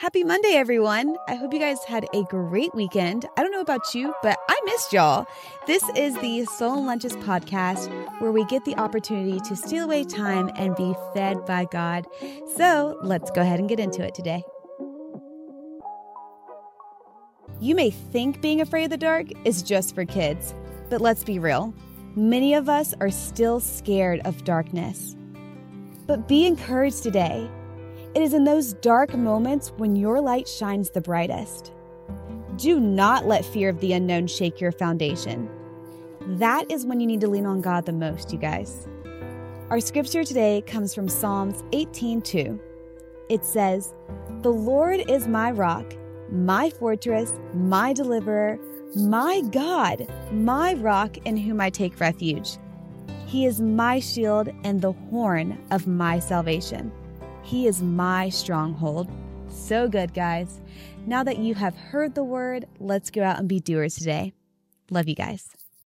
Happy Monday, everyone. I hope you guys had a great weekend. I don't know about you, but I missed y'all. This is the Soul and Lunches podcast where we get the opportunity to steal away time and be fed by God. So let's go ahead and get into it today. You may think being afraid of the dark is just for kids, but let's be real. Many of us are still scared of darkness. But be encouraged today. It is in those dark moments when your light shines the brightest. Do not let fear of the unknown shake your foundation. That is when you need to lean on God the most, you guys. Our scripture today comes from Psalms 18:2. It says, "The Lord is my rock, my fortress, my deliverer, my God, my rock in whom I take refuge. He is my shield and the horn of my salvation. He is my stronghold. So good, guys. Now that you have heard the word, let's go out and be doers today. Love you guys.